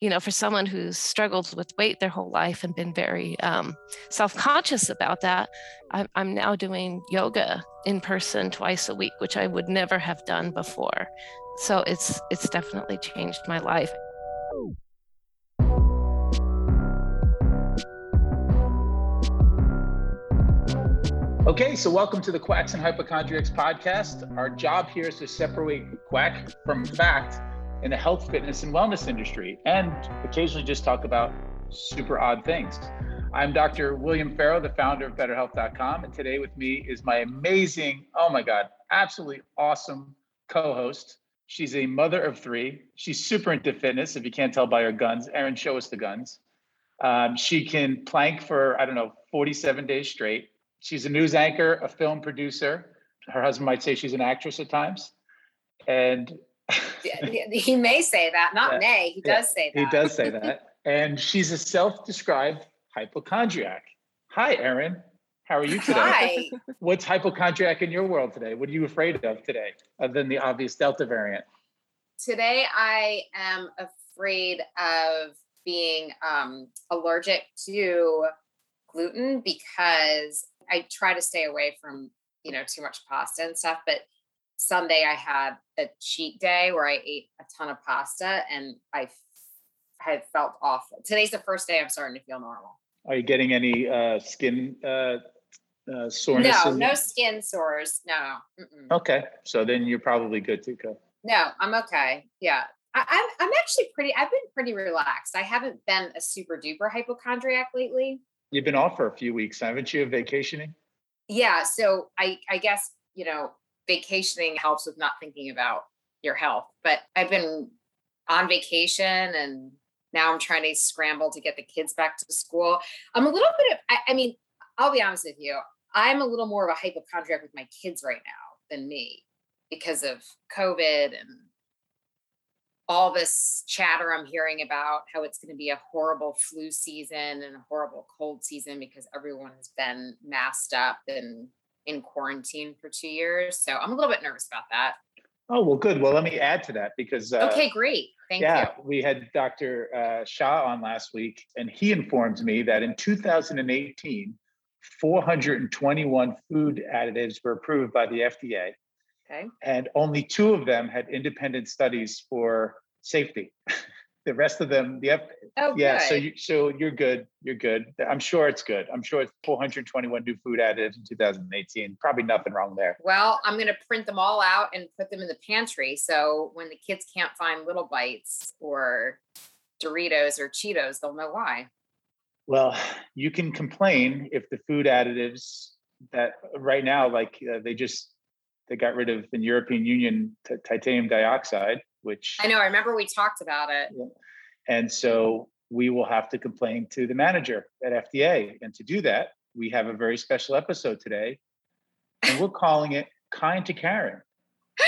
you know, for someone who's struggled with weight their whole life and been very um, self-conscious about that, I'm, I'm now doing yoga in person twice a week, which I would never have done before. So it's it's definitely changed my life. Okay, so welcome to the Quacks and Hypochondriacs podcast. Our job here is to separate quack from fact in the health, fitness, and wellness industry, and occasionally just talk about super odd things. I'm Dr. William Ferro, the founder of BetrHealth.com, and today with me is my amazing, oh my God, absolutely awesome co host. She's a mother of three. She's super into fitness, if you can't tell by her guns. Erin, show us the guns. Um, she can plank for, I don't know, 47 days straight. She's a news anchor, a film producer. Her husband might say she's an actress at times. And he may say that, not yeah. may. He yeah. does say that. He does say that. and she's a self-described hypochondriac. Hi, Erin. How are you today? Hi. What's hypochondriac in your world today? What are you afraid of today, other than the obvious Delta variant? Today, I am afraid of being um, allergic to gluten because I try to stay away from you know too much pasta and stuff. But Sunday I had a cheat day where I ate a ton of pasta and I had felt awful. Today's the first day I'm starting to feel normal. Are you getting any uh, skin uh, uh, soreness? No, no skin sores. No. Mm-mm. Okay, so then you're probably good to go. No, I'm okay. Yeah, I, I'm. I'm actually pretty. I've been pretty relaxed. I haven't been a super duper hypochondriac lately. You've been off for a few weeks, haven't you? Vacationing. Yeah. So I. I guess you know vacationing helps with not thinking about your health. But I've been on vacation and now I'm trying to scramble to get the kids back to school. I'm a little bit of, I, I mean, I'll be honest with you, I'm a little more of a hypochondriac with my kids right now than me because of COVID and all this chatter I'm hearing about how it's going to be a horrible flu season and a horrible cold season because everyone has been masked up and in quarantine for two years. So I'm a little bit nervous about that. Oh, well, good. Well, let me add to that because. Uh, okay, great. Thank you. yeah, you. we had Dr. Uh, Shah on last week, and he informed me that in 2018, 421 food additives were approved by the FDA. Okay. And only two of them had independent studies for safety. the rest of them, the oh, yeah. Good. So you so you're good. You're good. I'm sure it's good. I'm sure it's 421 new food additives in 2018. Probably nothing wrong there. Well, I'm gonna print them all out and put them in the pantry. So when the kids can't find little bites or Doritos or Cheetos, they'll know why. Well, you can complain if the food additives that right now, like uh, they just they got rid of in European Union t- titanium dioxide which I know. I remember we talked about it. Yeah. And so we will have to complain to the manager at FDA. And to do that, we have a very special episode today, and we're calling it Kind to Karen.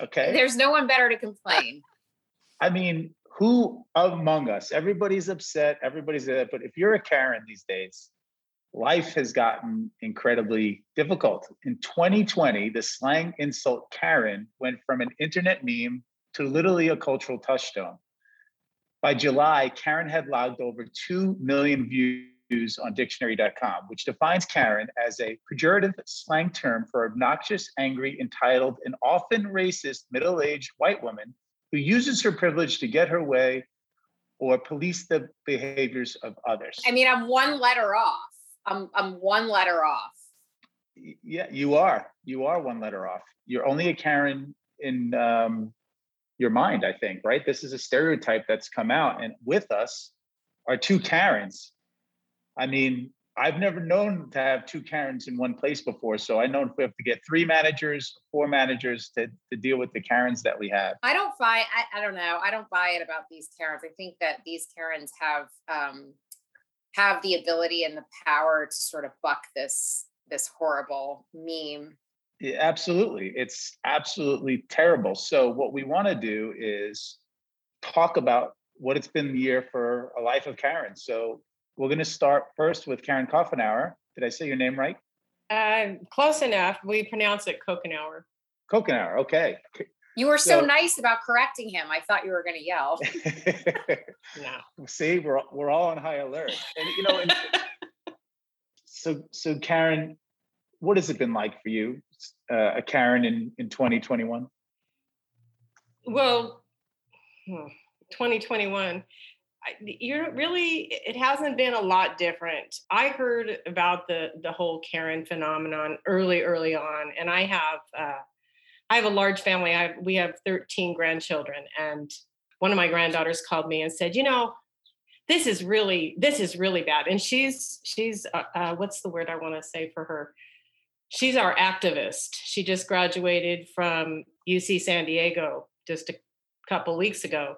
Okay. There's no one better to complain. I mean, who among us? Everybody's upset. Everybody's upset. But if you're a Karen these days, life has gotten incredibly difficult. In 2020, the slang insult Karen went from an internet meme to literally a cultural touchstone. By July, Karen had logged over 2 million views on dictionary.com, which defines Karen as a pejorative slang term for obnoxious, angry, entitled, and often racist middle aged white woman who uses her privilege to get her way or police the behaviors of others. I mean, I'm one letter off. I'm I'm one letter off. Yeah, you are. You are one letter off. You're only a Karen in um, your mind, I think, right? This is a stereotype that's come out, and with us are two Karens. I mean, I've never known to have two Karens in one place before. So I know if we have to get three managers, four managers to, to deal with the Karens that we have. I don't buy, I, I don't know. I don't buy it about these Karens. I think that these Karens have um, have the ability and the power to sort of buck this this horrible meme. Yeah, absolutely. It's absolutely terrible. So what we want to do is talk about what it's been the year for a life of karen. So we're going to start first with karen Coughenour. did i say your name right? Uh, close enough. We pronounce it Kokenauer. Kokenauer, okay You were so, so nice about correcting him. I thought you were going to yell. no. See, we're we're all on high alert, and you know. And, so so Karen, what has it been like for you, uh, a Karen in in 2021? Well, hmm, 2021 you're really it hasn't been a lot different i heard about the the whole karen phenomenon early early on and i have uh, i have a large family i we have 13 grandchildren and one of my granddaughters called me and said you know this is really this is really bad and she's she's uh, uh, what's the word i want to say for her she's our activist she just graduated from uc san diego just a couple weeks ago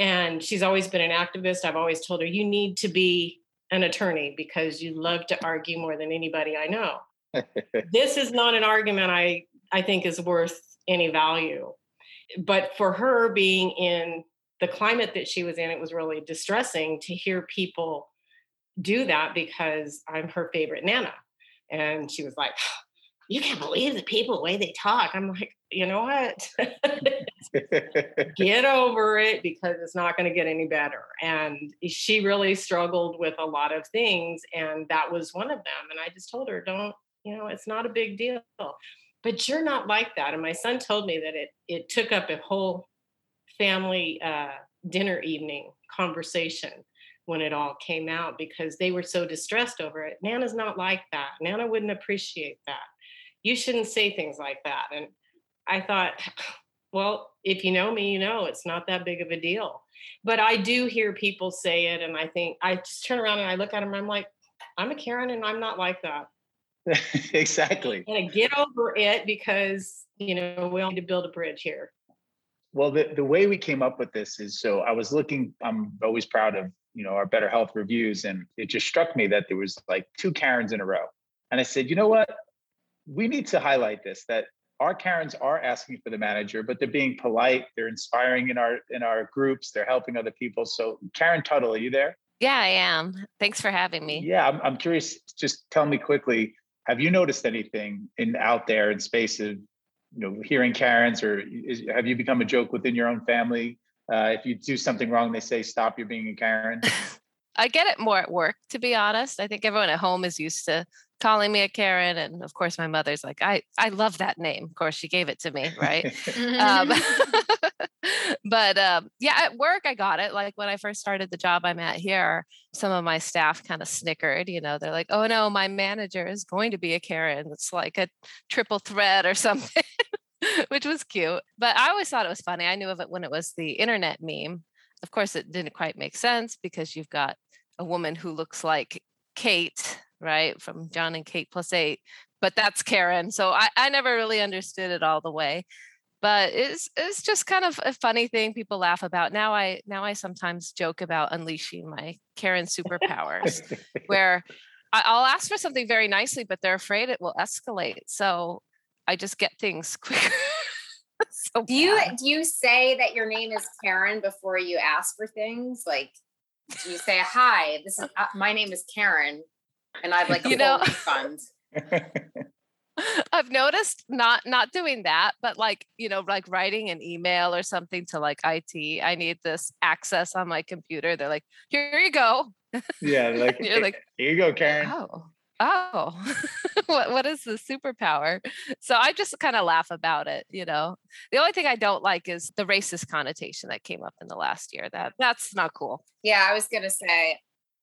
and she's always been an activist. I've always told her, you need to be an attorney because you love to argue more than anybody I know. this is not an argument I, I think is worth any value. But for her being in the climate that she was in, it was really distressing to hear people do that because I'm her favorite Nana. And she was like, you can't believe the people the way they talk. I'm like, you know what? get over it because it's not going to get any better. And she really struggled with a lot of things. And that was one of them. And I just told her, don't, you know, it's not a big deal. But you're not like that. And my son told me that it it took up a whole family uh, dinner evening conversation when it all came out because they were so distressed over it. Nana's not like that. Nana wouldn't appreciate that you shouldn't say things like that. And I thought, well, if you know me, you know it's not that big of a deal. But I do hear people say it, and I think I just turn around and I look at them and I'm like, I'm a Karen and I'm not like that. exactly. And get over it because, you know, we all need to build a bridge here. Well, the, the way we came up with this is so I was looking, I'm always proud of, you know, our better health reviews. And it just struck me that there was like two Karens in a row. And I said, you know what? we need to highlight this that our Karens are asking for the manager, but they're being polite. They're inspiring in our in our groups. They're helping other people. So, Karen Tuttle, are you there? Yeah, I am. Thanks for having me. Yeah, I'm, I'm curious. Just tell me quickly. Have you noticed anything in out there in space of you know hearing Karens, or is, have you become a joke within your own family? Uh, if you do something wrong, they say, "Stop! You're being a Karen." I get it more at work, to be honest. I think everyone at home is used to calling me a Karen. And of course, my mother's like, I, I love that name. Of course, she gave it to me, right? um, but um, yeah, at work, I got it. Like when I first started the job I'm at here, some of my staff kind of snickered. You know, they're like, oh no, my manager is going to be a Karen. It's like a triple threat or something. Which was cute. But I always thought it was funny. I knew of it when it was the internet meme. Of course, it didn't quite make sense because you've got a woman who looks like Kate right? From Jon and Kate plus eight. But that's Karen. So I, I never really understood it all the way. But it's it's just kind of a funny thing people laugh about. Now I now I sometimes joke about unleashing my Karen superpowers, where I'll ask for something very nicely, but they're afraid it will escalate. So I just get things quicker. so do you do you say that your name is Karen before you ask for things? Like, do you say, "Hi, this is uh, my name is Karen and I'd like a you know, refund. I've noticed not not doing that, but like you know, like writing an email or something to like IT. I need this access on my computer. They're like, here you go. Yeah, like you're like, here you go, Karen. Oh, oh, what what is the superpower? So I just kind of laugh about it. You know, the only thing I don't like is the racist connotation that came up in the last year. That that's not cool. Yeah, I was gonna say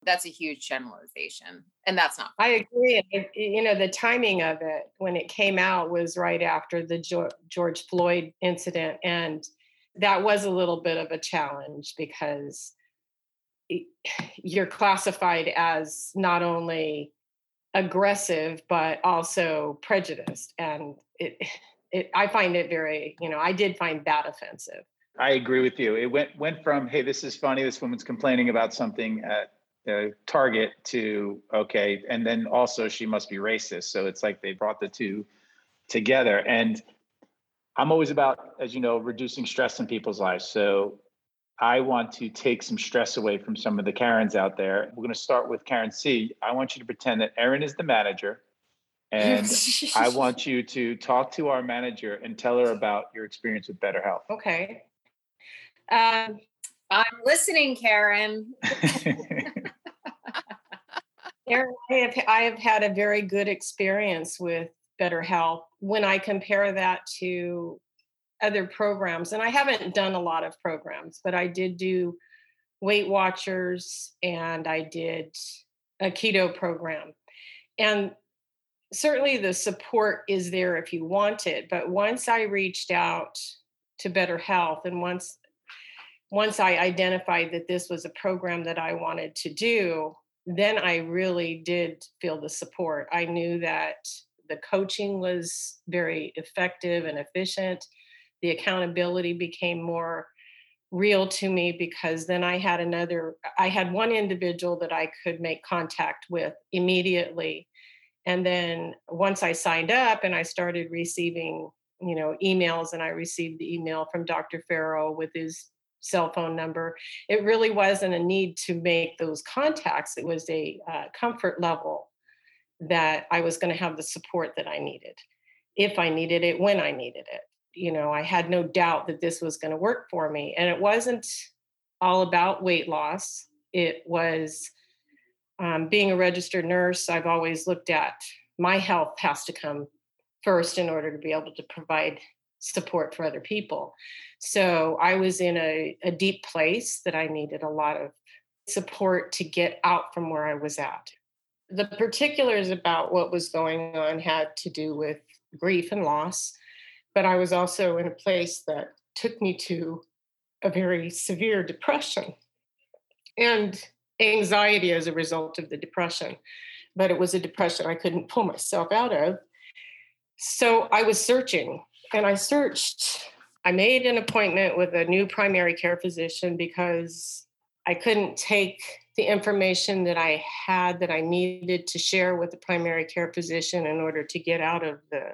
that's a huge generalization and that's not i agree you know the timing of it when it came out was right after the george floyd incident and that was a little bit of a challenge because you're classified as not only aggressive but also prejudiced and it, it i find it very you know i did find that offensive. I agree with you. It went went from hey this is funny this woman's complaining about something at uh, target to okay and then also she must be racist. So it's like they brought the two together. And i'm always about as you know reducing stress in people's lives. So i want to take some stress away from some of the karens out there. We're going to start with karen c. I want you to pretend that erin is the manager And I want you to talk to our manager and tell her about your experience with better health Okay. Um, I'm listening, Karen. Karen, I have, I have had a very good experience with BetrHealth when I compare that to other programs. And I haven't done a lot of programs, but I did do Weight Watchers and I did a keto program. And certainly the support is there if you want it. But once I reached out to BetrHealth and once once I identified that this was a program that I wanted to do, then I really did feel the support. I knew that the coaching was very effective and efficient. The accountability became more real to me because then I had another, I had one individual that I could make contact with immediately. And then once I signed up and I started receiving, you know, emails and I received the email from Dr. Ferro with his cell phone number, it really wasn't a need to make those contacts. It was a uh, comfort level that I was going to have the support that I needed if I needed it, when I needed it you know, I had no doubt that this was going to work for me. And it wasn't all about weight loss. It was um, being a registered nurse. I've always looked at my health has to come first in order to be able to provide support for other people. So I was in a, a deep place that I needed a lot of support to get out from where I was at. The particulars about what was going on had to do with grief and loss but I was also in a place that took me to a very severe depression and anxiety as a result of the depression. But it was a depression I couldn't pull myself out of. So I was searching and I searched. I made an appointment with a new primary care physician because I couldn't take the information that I had that I needed to share with the primary care physician in order to get out of the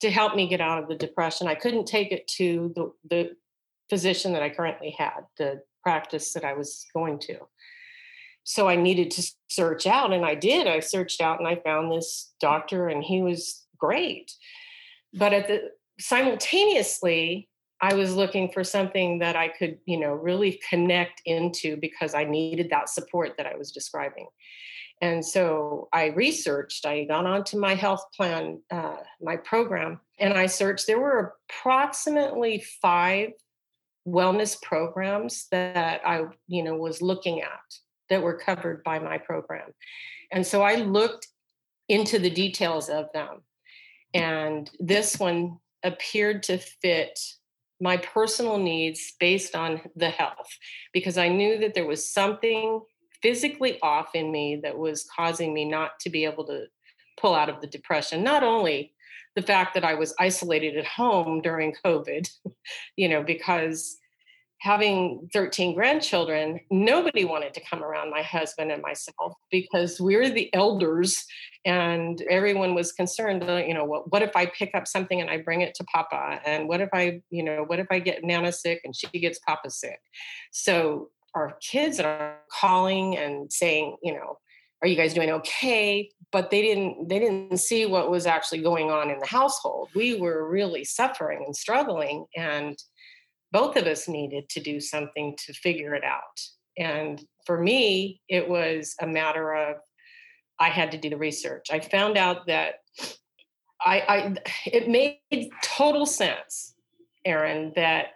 to help me get out of the depression. I couldn't take it to the, the physician that I currently had, the practice that I was going to. So I needed to search out, and I did. I searched out and I found this doctor, and he was great. But at the simultaneously, I was looking for something that I could, you know, really connect into because I needed that support that I was describing. And so I researched, I got onto my health plan, uh, my program, and I searched. There were approximately five wellness programs that I, you know, was looking at that were covered by my program. And so I looked into the details of them. And this one appeared to fit my personal needs based on the health because I knew that there was something physically off in me that was causing me not to be able to pull out of the depression. Not only the fact that I was isolated at home during COVID, you know, because having 13 grandchildren, nobody wanted to come around my husband and myself because we're the elders and everyone was concerned, uh, you know, what, what if I pick up something and I bring it to Papa? And what if I, you know, what if I get Nana sick and she gets Papa sick? So our kids are calling and saying, you know, are you guys doing okay? But they didn't they didn't see what was actually going on in the household. We were really suffering and struggling and both of us needed to do something to figure it out. And for me, it was a matter of I had to do the research. I found out that I, I it made total sense, Erin, that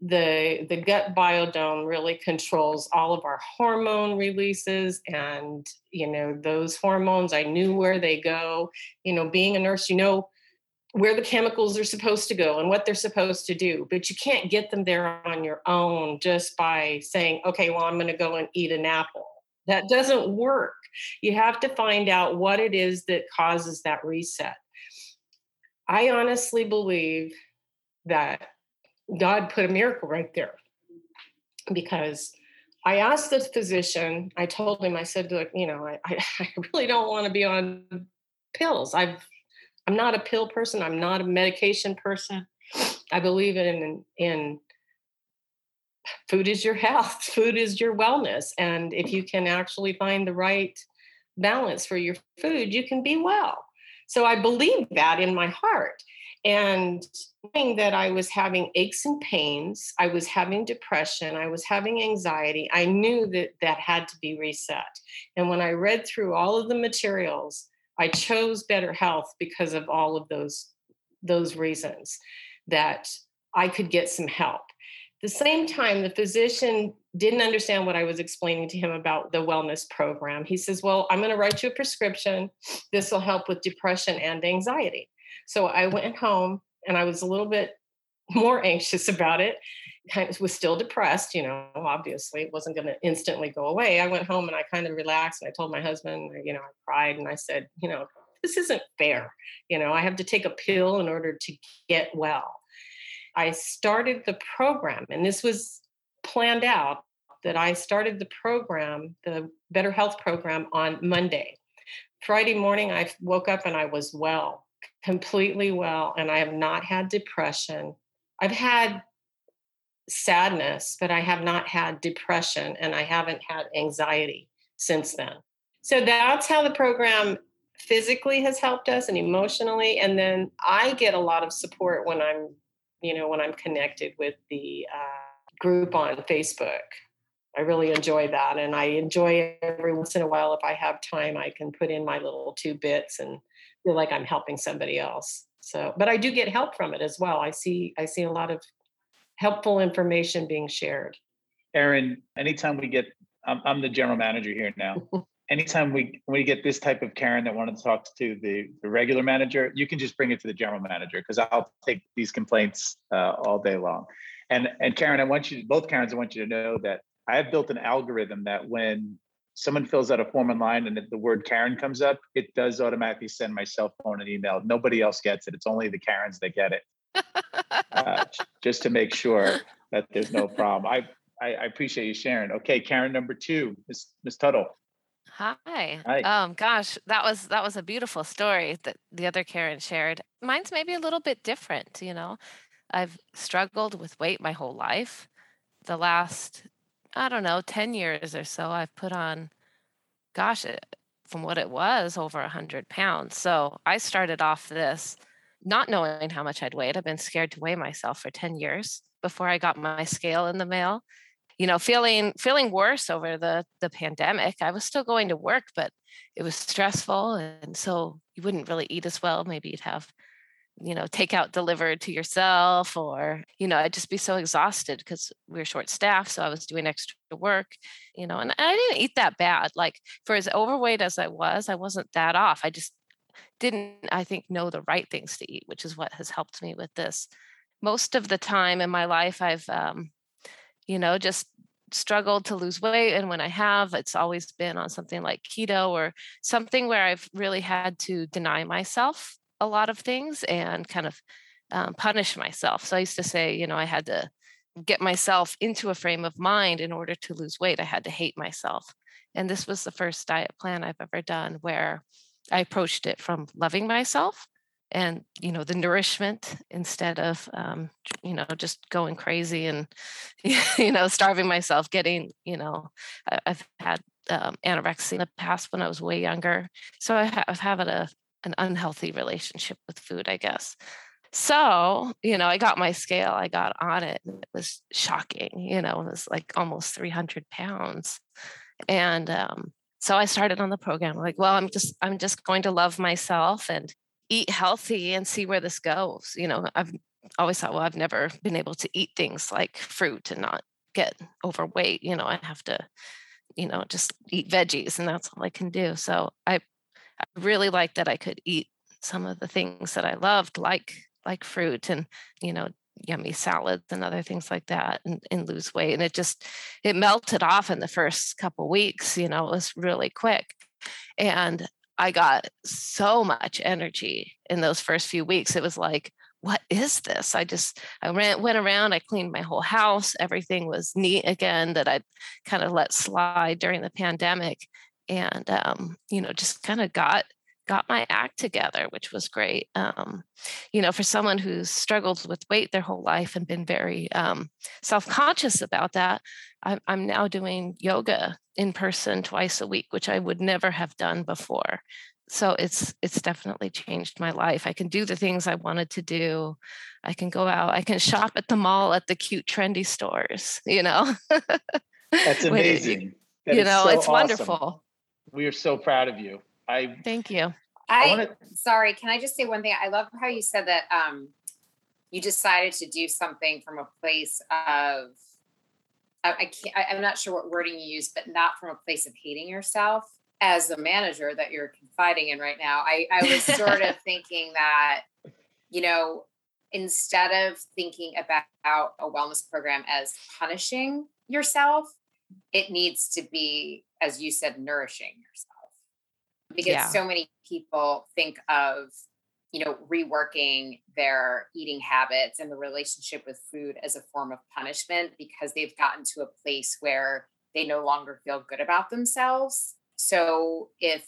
the the gut biodome really controls all of our hormone releases and you know those hormones i knew where they go you know being a nurse you know where the chemicals are supposed to go and what they're supposed to do but you can't get them there on your own just by saying okay well i'm going to go and eat an apple. That doesn't work. You have to find out what it is that causes that reset. I honestly believe that God put a miracle right there because I asked the physician, I told him, I said, look, you know, I, I really don't want to be on pills. I've, I'm not a pill person. I'm not a medication person. I believe in, in food is your health. Food is your wellness. And if you can actually find the right balance for your food, you can be well. So I believe that in my heart. And knowing that I was having aches and pains, I was having depression, I was having anxiety, I knew that that had to be reset. And when I read through all of the materials, I chose better health because of all of those those reasons that I could get some help. the same time, the physician didn't understand what I was explaining to him about the wellness program. He says, Well, I'm going to write you a prescription. This will help with depression and anxiety. So I went home and I was a little bit more anxious about it. Kind of was still depressed, you know, obviously it wasn't going to instantly go away. I went home and I kind of relaxed and I told my husband, you know, I cried and I said, you know, this isn't fair. You know, I have to take a pill in order to get well. I started the program, and this was planned out that I started the program, the Better Health program, on Monday. Friday morning, I woke up and I was well, completely well, and I have not had depression. I've had sadness, but I have not had depression and I haven't had anxiety since then. So that's how the program physically has helped us and emotionally. And then I get a lot of support when I'm, you know, when I'm connected with the uh, group on Facebook. I really enjoy that. And I enjoy every once in a while, if I have time, I can put in my little two bits and feel like I'm helping somebody else. So, but I do get help from it as well. I see, I see a lot of helpful information being shared. Erin, anytime we get, I'm, I'm the general manager here now. anytime we we get this type of Karen that wanted to talk to the, the regular manager, you can just bring it to the general manager because I'll take these complaints uh, all day long. And and Karen, I want you both Karens, I want you to know that I have built an algorithm that when someone fills out a form online and the word Karen comes up, it does automatically send my cell phone an email. Nobody else gets it. It's only the Karens that get it. Uh, just to make sure that there's no problem. I, I, I appreciate you sharing. Okay, Karen number two, Miss Miss Tuttle. Hi. Hi. Um, gosh, that was that was a beautiful story that the other Karen shared. Mine's maybe a little bit different, you know. I've struggled with weight my whole life. The last, I don't know, 10 years or so, I've put on, gosh, it, from what it was, over 100 pounds. So I started off this not knowing how much I'd weighed. I've been scared to weigh myself for 10 years before I got my scale in the mail. You know feeling feeling worse over the the pandemic i was still going to work but it was stressful and so you wouldn't really eat as well. Maybe you'd have you know takeout delivered to yourself or you know i'd just be so exhausted because we were short staffed so i was doing extra work you know and i didn't eat that bad. Like for as overweight as i was i wasn't that off. I just didn't i think know the right things to eat which is what has helped me with this most of the time in my life i've um, you know, just struggled to lose weight. And when I have, it's always been on something like keto or something where I've really had to deny myself a lot of things and kind of um, punish myself. So I used to say, you know, I had to get myself into a frame of mind in order to lose weight. I had to hate myself. And this was the first diet plan I've ever done where I approached it from loving myself and you know the nourishment instead of um, you know just going crazy and you know starving myself getting you know i've had um, anorexia in the past when i was way younger. So i have had a, an unhealthy relationship with food i guess. So you know i got my scale i got on it and it was shocking you know it was like almost 300 pounds. And um, so i started on the program like well i'm just i'm just going to love myself and eat healthy and see where this goes. You know, I've always thought, well, I've never been able to eat things like fruit and not get overweight. You know, I have to, you know, just eat veggies and that's all I can do. So I, I really like that I could eat some of the things that I loved, like like fruit and you know yummy salads and other things like that and, and lose weight and it just it melted off in the first couple weeks you know it was really quick and I got so much energy in those first few weeks. It was like, what is this? I just I ran, went around, I cleaned my whole house. Everything was neat again that I'd kind of let slide during the pandemic. And um, you know, just kind of got got my act together, which was great. Um, you know, for someone who's struggled with weight their whole life and been very um, self conscious about that, I'm, I'm now doing yoga in person twice a week, which I would never have done before. so it's it's definitely changed my life i can do the things i wanted to do i can go out i can shop at the mall at the cute trendy stores you know that's amazing that you know so it's awesome. wonderful we are so proud of you i thank you. I, I wanna... sorry can i just say one thing? I love how you said that um you decided to do something from a place of I, I can't i'm not sure what wording you use but not from a place of hating yourself as the manager that you're confiding in right now, I, I was sort of thinking that, you know, instead of thinking about a wellness program as punishing yourself, it needs to be, as you said, nourishing yourself. Because yeah. so many people think of, you know, reworking their eating habits and the relationship with food as a form of punishment because they've gotten to a place where they no longer feel good about themselves so if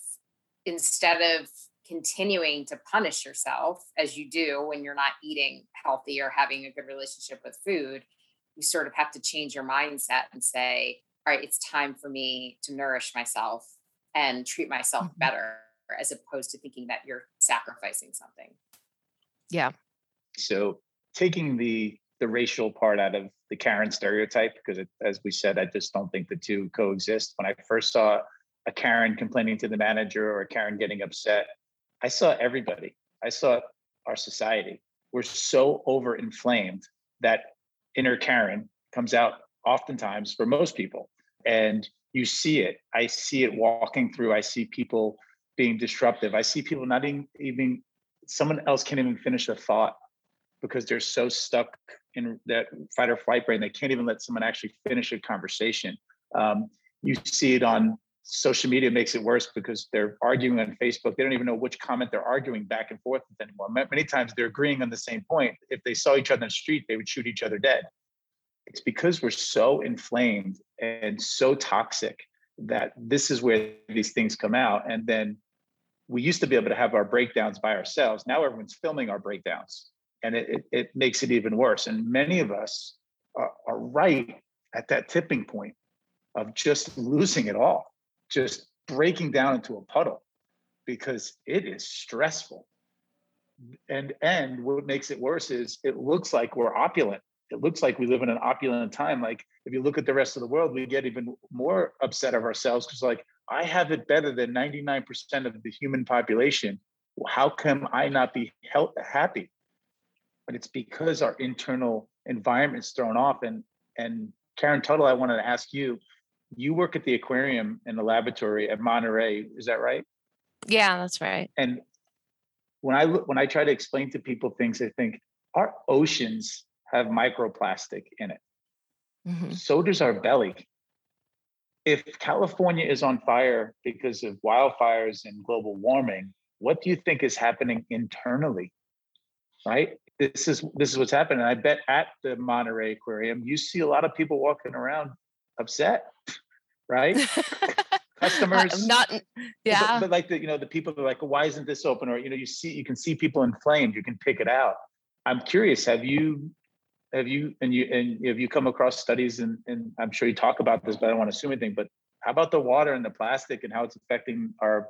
instead of continuing to punish yourself as you do when you're not eating healthy or having a good relationship with food, you sort of have to change your mindset and say, all right, it's time for me to nourish myself and treat myself mm-hmm. better as opposed to thinking that you're sacrificing something. Yeah. So taking the the racial part out of the Karen stereotype, because it, as we said, I just don't think the two coexist. When I first saw a Karen complaining to the manager or a Karen getting upset. I saw everybody. I saw our society. We're so overinflamed that inner Karen comes out oftentimes for most people. And you see it. I see it walking through. I see people being disruptive. I see people not even, even someone else can't even finish a thought because they're so stuck in that fight or flight brain they can't even let someone actually finish a conversation. Um, you see it on social media makes it worse because they're arguing on Facebook. They don't even know which comment they're arguing back and forth with anymore. Many times they're agreeing on the same point. If they saw each other in the street, they would shoot each other dead. It's because we're so inflamed and so toxic that this is where these things come out. And then we used to be able to have our breakdowns by ourselves. Now everyone's filming our breakdowns and it, it, it makes it even worse. And many of us are, are right at that tipping point of just losing it all just breaking down into a puddle because it is stressful. And and what makes it worse is it looks like we're opulent. It looks like we live in an opulent time. Like if you look at the rest of the world, we get even more upset of ourselves because like I have it better than 99% of the human population. How come I not be health, happy? But it's because our internal environment's thrown off. And and Karen Tuttle, I wanted to ask you, you work at the aquarium in the laboratory at Monterey, is that right? Yeah, that's right. And when I when I try to explain to people things, I think our oceans have microplastic in it. Mm-hmm. So does our belly. If California is on fire because of wildfires and global warming, what do you think is happening internally? Right? This is this is what's happening. I bet at the Monterey Aquarium, you see a lot of people walking around upset, right? Customers not yeah. But, but, like the you know the people are like, why isn't this open? Or you know you see you can see people inflamed. You can pick it out. I'm curious. Have you have you and you and have you come across studies and and I'm sure you talk about this, but I don't want to assume anything. But how about the water and the plastic and how it's affecting our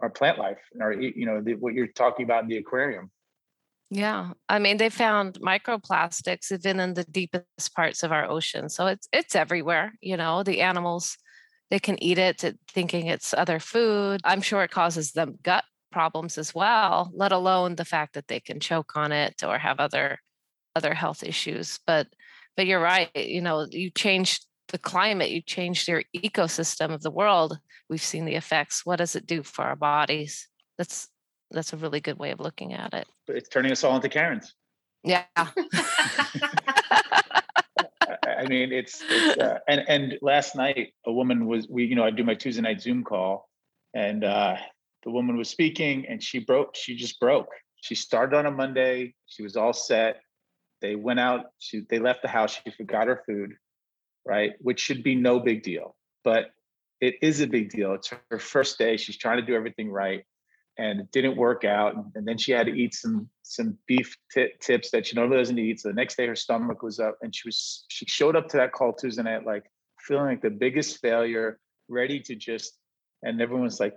our plant life and our you know the, what you're talking about in the aquarium? Yeah, I mean they found microplastics even in the deepest parts of our ocean. So it's it's everywhere, you know, the animals they can eat it thinking it's other food. I'm sure it causes them gut problems as well, let alone the fact that they can choke on it or have other other health issues. But but you're right, you know, you change the climate, you change your ecosystem of the world. We've seen the effects. What does it do for our bodies? That's that's a really good way of looking at it. It's turning us all into Karens. Yeah. I mean, it's, it's uh, and and last night a woman was we you know I do my Tuesday night Zoom call, and uh, the woman was speaking and she broke. She just broke. She started on a Monday. She was all set. They went out. She they left the house. She forgot her food, right? Which should be no big deal, but it is a big deal. It's her first day. She's trying to do everything right and it didn't work out. And then she had to eat some some beef t- tips that she normally doesn't eat. So the next day her stomach was up, and she was she showed up to that call Tuesday night like feeling like the biggest failure, ready to just. And everyone's like,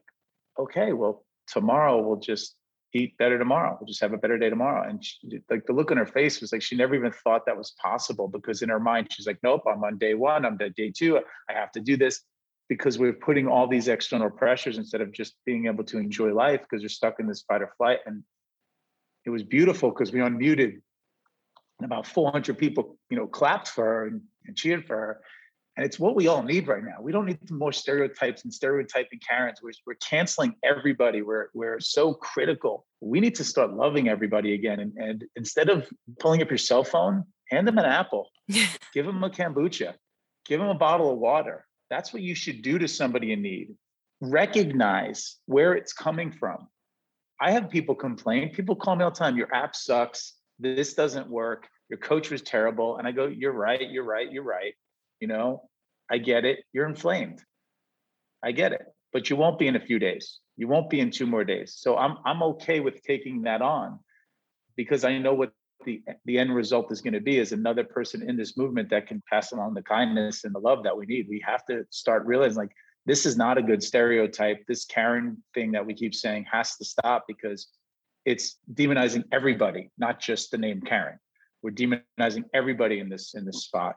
"Okay, well, tomorrow we'll just eat better tomorrow. We'll just have a better day tomorrow. And she, like the look on her face was like she never even thought that was possible because in her mind she's like, nope, I'm on day one, I'm on day two, I have to do this because we're putting all these external pressures instead of just being able to enjoy life because you're stuck in this fight or flight. And it was beautiful because we unmuted and about 400 people, you know, clapped for her and, and cheered for her. And it's what we all need right now. We don't need more stereotypes and stereotyping Karens. We're, we're canceling everybody. We're, we're so critical. We need to start loving everybody again. And, and instead of pulling up your cell phone, hand them an apple, give them a kombucha, give them a bottle of water. That's what you should do to somebody in need. Recognize where it's coming from. I have people complain. People call me all the time. Your app sucks. This doesn't work. Your coach was terrible. And I go, You're right. You're right. You're right. You know, I get it. You're inflamed. I get it. But you won't be in a few days. You won't be in two more days. So I'm I'm okay with taking that on because I know what the the end result is going to be is another person in this movement that can pass along the kindness and the love that we need. We have to start realizing like this is not a good stereotype. This Karen thing that we keep saying has to stop because it's demonizing everybody, not just the name Karen. We're demonizing everybody in this in this spot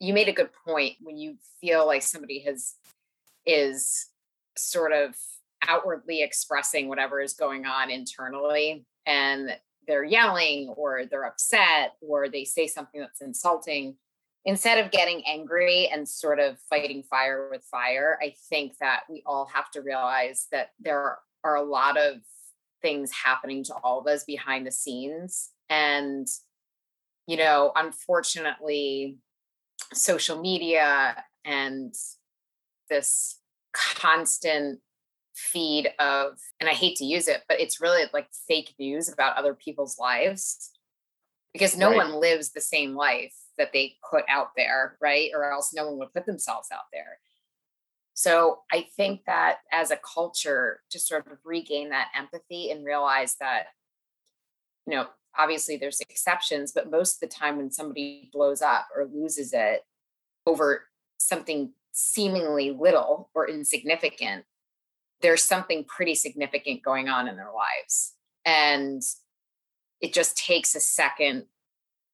you made a good point when you feel like somebody has is sort of outwardly expressing whatever is going on internally and they're yelling or they're upset or they say something that's insulting instead of getting angry and sort of fighting fire with fire i think that we all have to realize that there are a lot of things happening to all of us behind the scenes. And you know unfortunately social media and this constant feed of and i hate to use it but it's really like fake news about other people's lives because no right. one lives the same life that they put out there right or else no one would put themselves out there so i think that as a culture to sort of regain that empathy and realize that you know obviously there's exceptions, but most of the time when somebody blows up or loses it over something seemingly little or insignificant, there's something pretty significant going on in their lives. And it just takes a second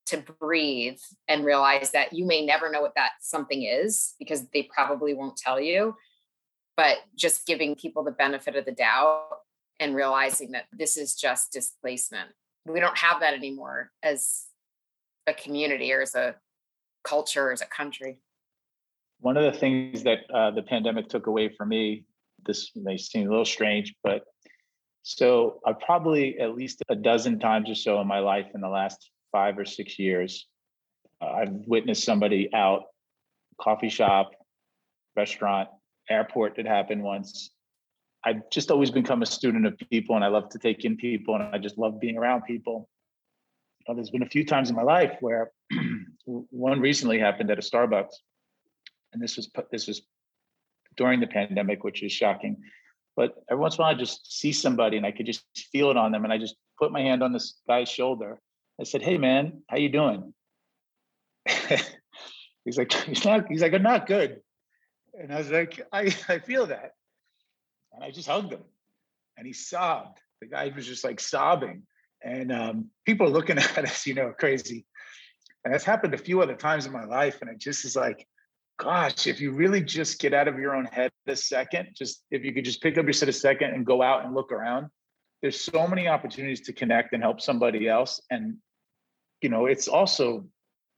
to breathe and realize that you may never know what that something is because they probably won't tell you. But just giving people the benefit of the doubt and realizing that this is just displacement we don't have that anymore as a community or as a culture or as a country. One of the things that uh, the pandemic took away from me this may seem a little strange but so i probably at least a dozen times or so in my life in the last five or six years uh, i've witnessed somebody out coffee shop restaurant airport that happened once I've just always become a student of people and I love to take in people and I just love being around people. Uh, there's been a few times in my life where one recently happened at a Starbucks. And this was this was during the pandemic, which is shocking. But every once in a while I just see somebody and I could just feel it on them. And I just put my hand on this guy's shoulder. I said, Hey man, how you doing? he's like, he's not, he's like, I'm not good. And I was like, I, I feel that. And I just hugged him and he sobbed. The guy was just like sobbing. And um, people are looking at us, you know, crazy. And that's happened a few other times in my life. And it just is like, gosh, if you really just get out of your own head a second, just if you could just pick up your set a second and go out and look around, there's so many opportunities to connect and help somebody else. And, you know, it's also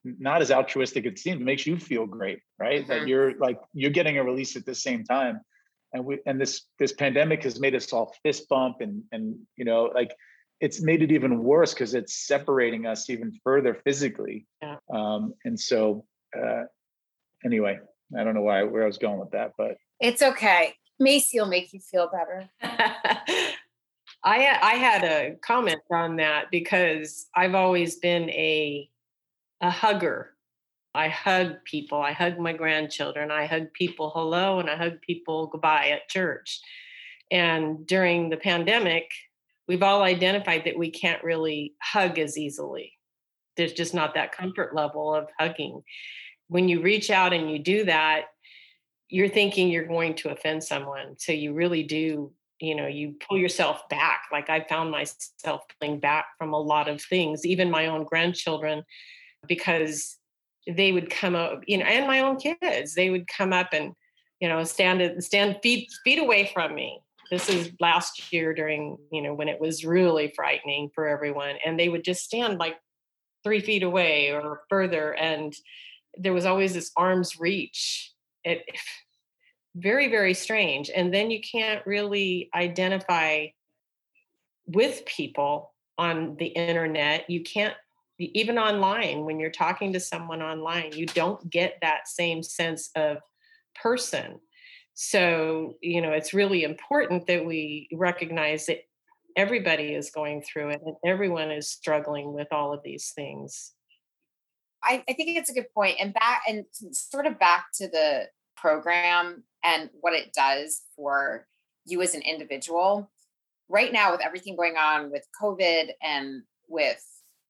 not as altruistic it seems. It makes you feel great, right? Mm-hmm. That you're like, you're getting a release at the same time and we and this this pandemic has made us all fist bump and and you know like it's made it even worse because it's separating us even further physically. Yeah. um and so uh anyway i don't know why where i was going with that but it's okay. Macy will make you feel better. I I had a comment on that because I've always been a a hugger I hug people. I hug my grandchildren. I hug people hello and I hug people goodbye at church. And during the pandemic, we've all identified that we can't really hug as easily. There's just not that comfort level of hugging. When you reach out and you do that, you're thinking you're going to offend someone. So you really do you know you pull yourself back like i found myself pulling back from a lot of things even my own grandchildren because they would come up you know and my own kids they would come up and you know stand stand feet feet away from me. This is last year during you know when it was really frightening for everyone and they would just stand like three feet away or further and there was always this arm's reach. It very very strange and then you can't really identify with people on the internet. You can't even online when you're talking to someone online you don't get that same sense of person so you know it's really important that we recognize that everybody is going through it and everyone is struggling with all of these things I, I think it's a good point and back and sort of back to the program and what it does for you as an individual. Right now, with everything going on with COVID and with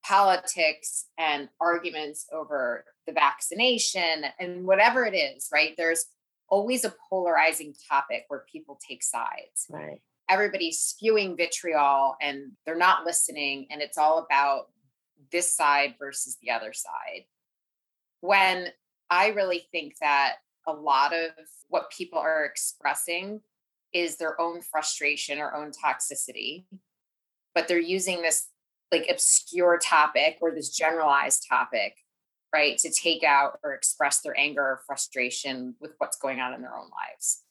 politics and arguments over the vaccination and whatever it is, right? There's always a polarizing topic where people take sides. Right. Everybody's spewing vitriol and they're not listening, and it's all about this side versus the other side. When I really think that a lot of what people are expressing is their own frustration or own toxicity but they're using this like obscure topic or this generalized topic right to take out or express their anger or frustration with what's going on in their own lives.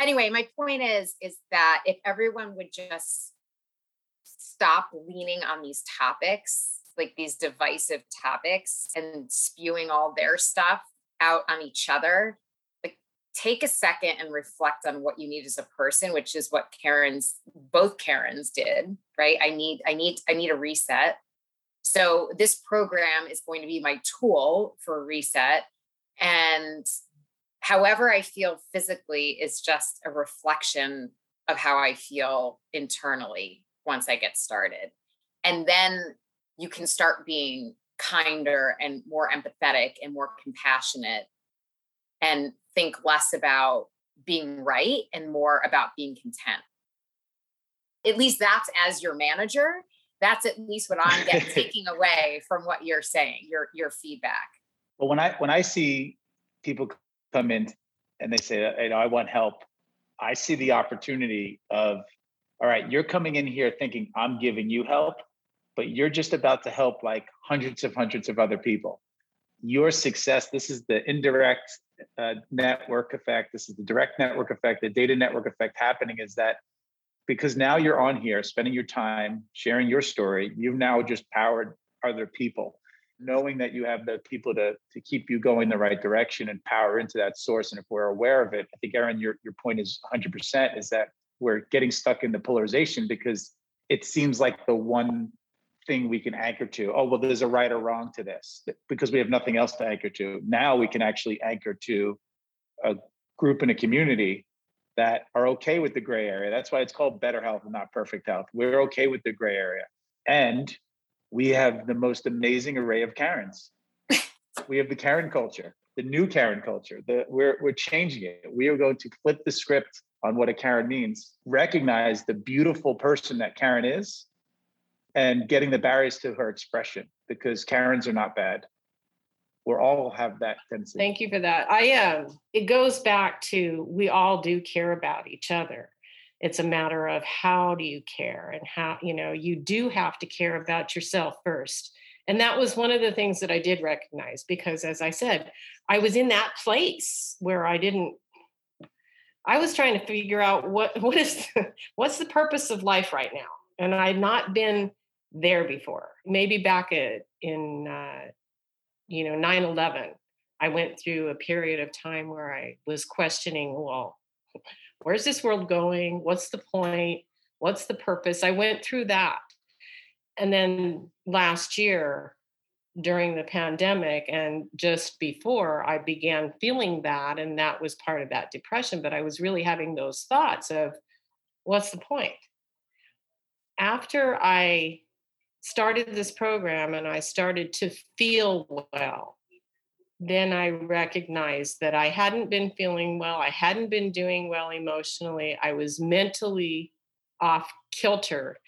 Anyway my point is is that if everyone would just stop leaning on these topics like these divisive topics and spewing all their stuff out on each other take a second and reflect on what you need as a person which is what karen's both karens did right? I need i need i need a reset. So this program is going to be my tool for reset. And however i feel physically is just a reflection of how i feel internally once i get started. And then you can start being kinder and more empathetic and more compassionate. And think less about being right and more about being content. At least that's as your manager. That's at least what I'm getting taking away from what you're saying, your your feedback. Well, when I when I see people come in and they say, you know, I want help, I see the opportunity of, all right, you're coming in here thinking I'm giving you help, but you're just about to help like hundreds of hundreds of other people. Your success, this is the indirect uh, network effect, this is the direct network effect, the data network effect happening is that because now you're on here spending your time sharing your story, you've now just powered other people. Knowing that you have the people to, to keep you going the right direction and power into that source. And if we're aware of it, I think, Erin, your, your point is 100% is that we're getting stuck in the polarization because it seems like the one thing we can anchor to. Oh, well, there's a right or wrong to this because we have nothing else to anchor to. Now we can actually anchor to a group and a community that are okay with the gray area. That's why it's called BetrHealth and not perfect health. We're okay with the gray area. And we have the most amazing array of Karens. we have the Karen culture, the new Karen culture. The, we're, we're changing it. We are going to flip the script on what a Karen means, recognize the beautiful person that Karen is, and getting the barriers to her expression because Karens are not bad. We all have that tendency. Thank you for that. I am. Um, it goes back to we all do care about each other. It's a matter of how do you care and how, you know, you do have to care about yourself first. And that was one of the things that I did recognize because as I said, I was in that place where I didn't I was trying to figure out what what is the, what's the purpose of life right now. And I'd not been there before. Maybe back at, in, uh, you know, 9 11, I went through a period of time where I was questioning, well, where's this world going? What's the point? What's the purpose? I went through that. And then last year, during the pandemic and just before I began feeling that, and that was part of that depression, but I was really having those thoughts of what's the point? After I started this program and I started to feel well, then I recognized that I hadn't been feeling well. I hadn't been doing well emotionally. I was mentally off kilter.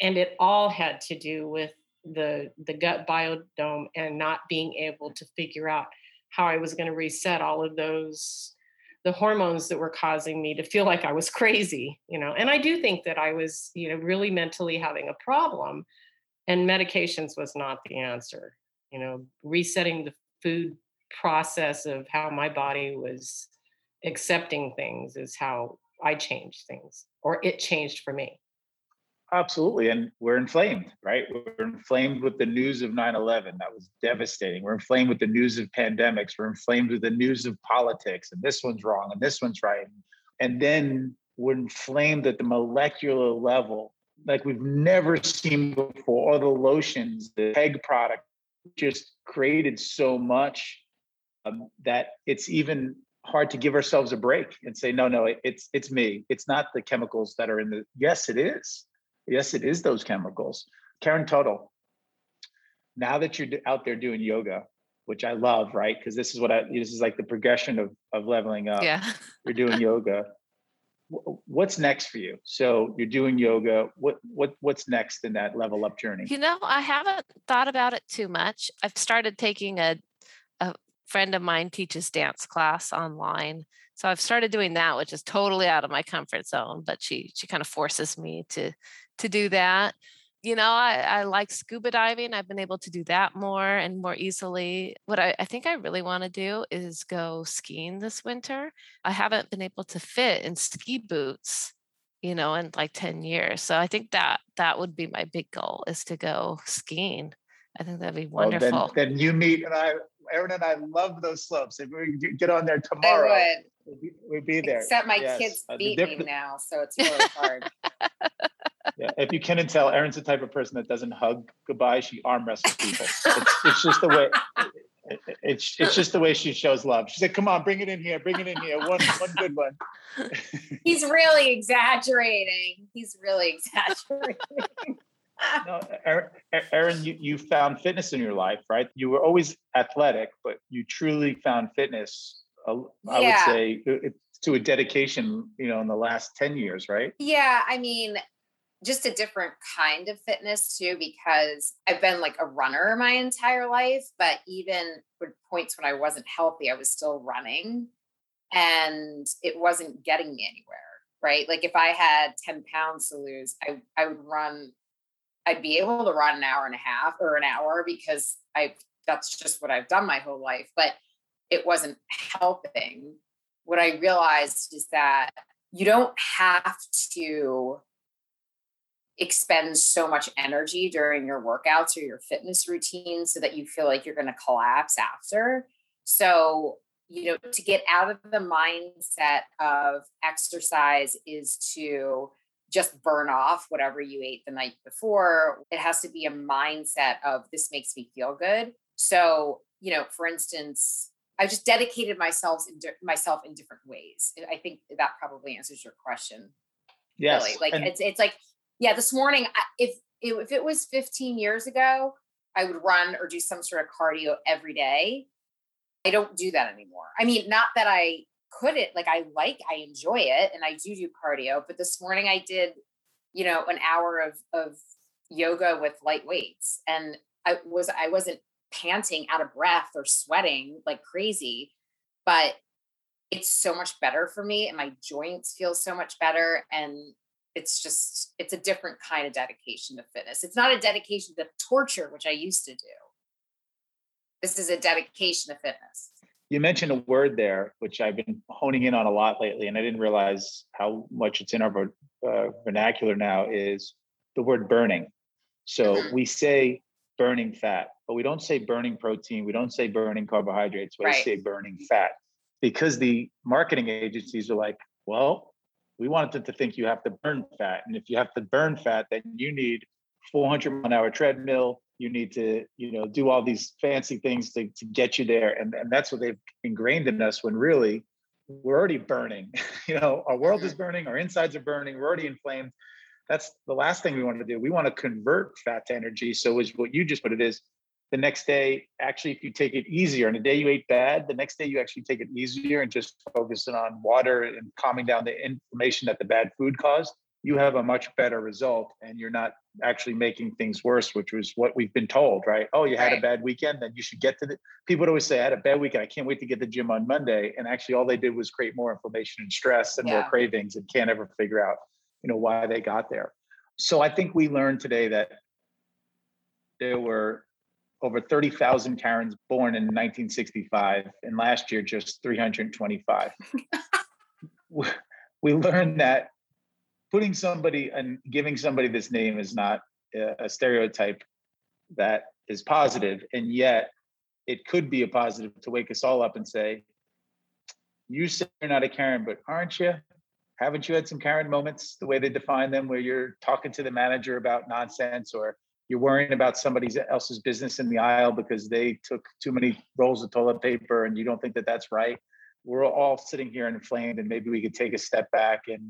And it all had to do with the the gut biodome and not being able to figure out how I was going to reset all of those the hormones that were causing me to feel like I was crazy, you know. And I do think that I was, you know, really mentally having a problem and medications was not the answer. You know, resetting the food process of how my body was accepting things is how I changed things or it changed for me. Absolutely. And we're inflamed, right? We're inflamed with the news of 9 11. That was devastating. We're inflamed with the news of pandemics. We're inflamed with the news of politics. And this one's wrong and this one's right. And then we're inflamed at the molecular level like we've never seen before. All the lotions, the egg product just created so much um, that it's even hard to give ourselves a break and say, no, no, it's it's me. It's not the chemicals that are in the. Yes, it is Yes, it is those chemicals. Karen Tuttle, now that you're out there doing yoga, which I love, right? Because this is what I this is like the progression of of leveling up. Yeah. you're doing yoga. What's next for you? So you're doing yoga. What what what's next in that level up journey? You know, I haven't thought about it too much. I've started taking a a friend of mine teaches dance class online. So I've started doing that, which is totally out of my comfort zone, but she she kind of forces me to to do that. You know, I, I like scuba diving. I've been able to do that more and more easily. What I, I think I really want to do is go skiing this winter. I haven't been able to fit in ski boots you know in like 10 years so i think that that would be my big goal is to go skiing i think that'd be wonderful well, then, then, you meet and i Erin and i love those slopes if we get on there tomorrow. We'd, be, we'd be there except my yes. kids beat uh, me now so it's really hard yeah, if you couldn't tell, Erin's the type of person that doesn't hug goodbye. She arm wrestles people. It's, it's just the way. it's it's just the way she shows love. She said, "Come on, bring it in here, bring it in here. One one good one." He's really exaggerating. He's really exaggerating. No, Erin, you, you found fitness in your life, right? You were always athletic, but you truly found fitness. Uh, I yeah. would say it, to a dedication, you know, in the last 10 years, right? Yeah. I mean, just a different kind of fitness too, because I've been like a runner my entire life, but even with points when I wasn't healthy, I was still running and it wasn't getting me anywhere. Right. Like if I had 10 pounds to lose, I, I would run, I'd be able to run an hour and a half or an hour because I that's just what I've done my whole life, but it wasn't helping. What I realized is that you don't have to expend so much energy during your workouts or your fitness routine so that you feel like you're going to collapse after. So, you know, to get out of the mindset of exercise is to just burn off whatever you ate the night before. It has to be a mindset of this makes me feel good. So, you know, for instance, I just dedicated myself in di- myself in different ways. I think that probably answers your question. Yes. Really. Like and- it's it's like yeah, this morning, if if it was 15 years ago, I would run or do some sort of cardio every day. I don't do that anymore. I mean, not that I couldn't, like I like, I enjoy it and I do do cardio, but this morning I did, you know, an hour of of yoga with light weights and I was I wasn't panting out of breath or sweating like crazy, but it's so much better for me and my joints feel so much better and it's just it's a different kind of dedication to fitness. It's not a dedication to torture which i used to do. This is a dedication to fitness you mentioned a word there which i've been honing in on a lot lately and i didn't realize how much it's in our uh, vernacular now is the word burning so we say burning fat but we don't say burning protein we don't say burning carbohydrates we right. say burning fat because the marketing agencies are like well we wanted them to think you have to burn fat. And if you have to burn fat, then you need 400 mile an hour treadmill. You need to, you know, do all these fancy things to, to get you there. And, and that's what they've ingrained in us when really we're already burning. you know, our world is burning, our insides are burning, we're already inflamed. That's the last thing we want to do. We want to convert fat to energy. So is what you just put it is the next day, actually, if you take it easier, and the day you ate bad, the next day you actually take it easier and just focusing on water and calming down the inflammation that the bad food caused, you have a much better result and you're not actually making things worse, which was what we've been told, right? Oh, you had right. a bad weekend, then you should get to the people would always say, I had a bad weekend. I can't wait to get to the gym on Monday. And actually all they did was create more inflammation and stress and yeah. more cravings and can't ever figure out, you know, why they got there. So I think we learned today that there were over 30,000 Karens born in 1965, and last year just 325. we learned that putting somebody and giving somebody this name is not a stereotype that is positive, and yet it could be a positive to wake us all up and say, "You say you're not a Karen, but aren't you? Haven't you had some Karen moments, the way they define them, where you're talking to the manager about nonsense or?" you're worrying about somebody else's business in the aisle because they took too many rolls of toilet paper and you don't think that that's right we're all sitting here inflamed and maybe we could take a step back and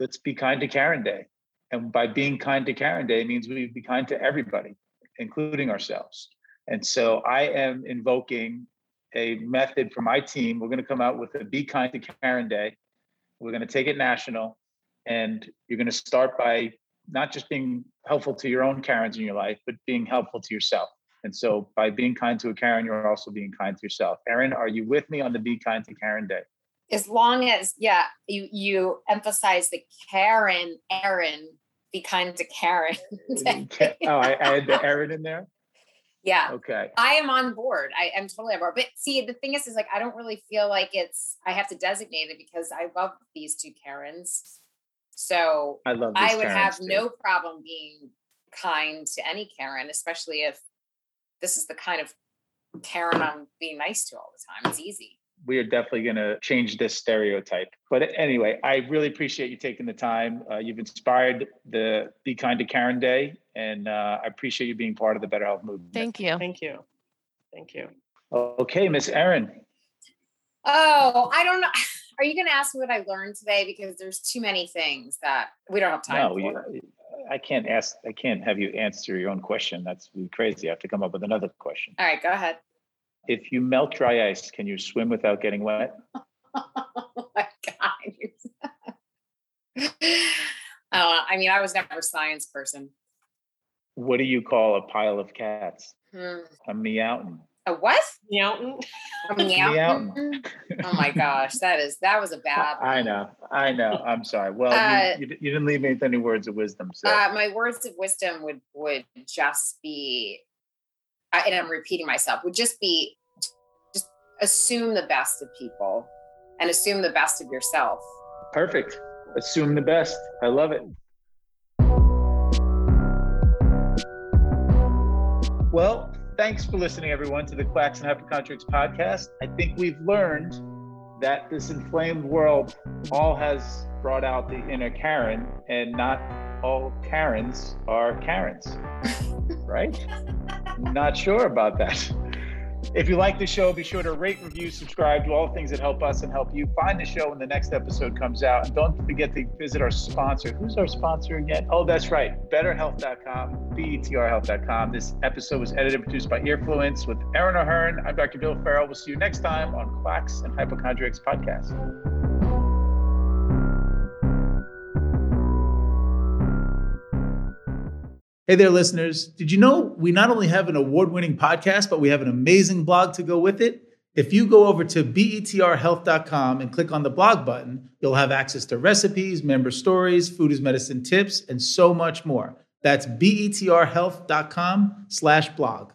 let's be kind to karen day and by being kind to karen day means we be kind to everybody including ourselves and so i am invoking a method for my team we're going to come out with a be kind to karen day we're going to take it national and you're going to start by not just being helpful to your own Karens in your life, but being helpful to yourself. And so by being kind to a Karen, you're also being kind to yourself. Erin, are you with me on the Be Kind to Karen Day? As long as, yeah, you you emphasize the Karen, Erin be kind to Karen. oh, I, I had the Erin in there? Yeah. Okay. I am on board. I am totally on board. But see, the thing is, is like I don't really feel like it's I have to designate it because I love these two Karens. So I love I would have too. no problem being kind to any Karen, especially if this is the kind of Karen I'm being nice to all the time. It's easy. We are definitely going to change this stereotype. But anyway, I really appreciate you taking the time. Uh, you've inspired the Be Kind to Karen Day, and uh, I appreciate you being part of the BetrHealth movement. Thank you. Thank you. Thank you. Okay, Miss Erin. Oh, I don't know. Are you going to ask me what I learned today? Because there's too many things that we don't have time no, for. You, I can't ask. I can't have you answer your own question. That's crazy. I have to come up with another question. All right, go ahead. If you melt dry ice, can you swim without getting wet? oh my god! uh, I mean, I was never a science person. What do you call a pile of cats? Hmm. A meowing. A what? Meowton. A meowton. oh my gosh, that is that was a bad. One. I know, I know. I'm sorry. Well, uh, you, you, you, didn't leave me with any words of wisdom. So. Uh, my words of wisdom would would just be, and I'm repeating myself, would just be, assume the best of people, and assume the best of yourself. Perfect. Assume the best. I love it. Well, thanks for listening, everyone, to the Quacks and Hypochondriacs podcast. I think we've learned that this inflamed world all has brought out the inner Karen, and not all Karens are Karens, right? not sure about that. If you like the show, be sure to rate, review, subscribe, do all the things that help us and help you find the show when the next episode comes out. And don't forget to visit our sponsor. Who's our sponsor again? Oh, that's right. BetterHealth.com, BETRHealth.com. This episode was edited and produced by Earfluence with Erin O'Hearn. I'm Dr. Bill Ferro. We'll see you next time on Quacks and Hypochondriacs podcast. Hey there, listeners. Did you know we not only have an award winning podcast, but we have an amazing blog to go with it? If you go over to betrhealth.com and click on the blog button, you'll have access to recipes, member stories, food as medicine tips, and so much more. That's betrhealth.com slash blog.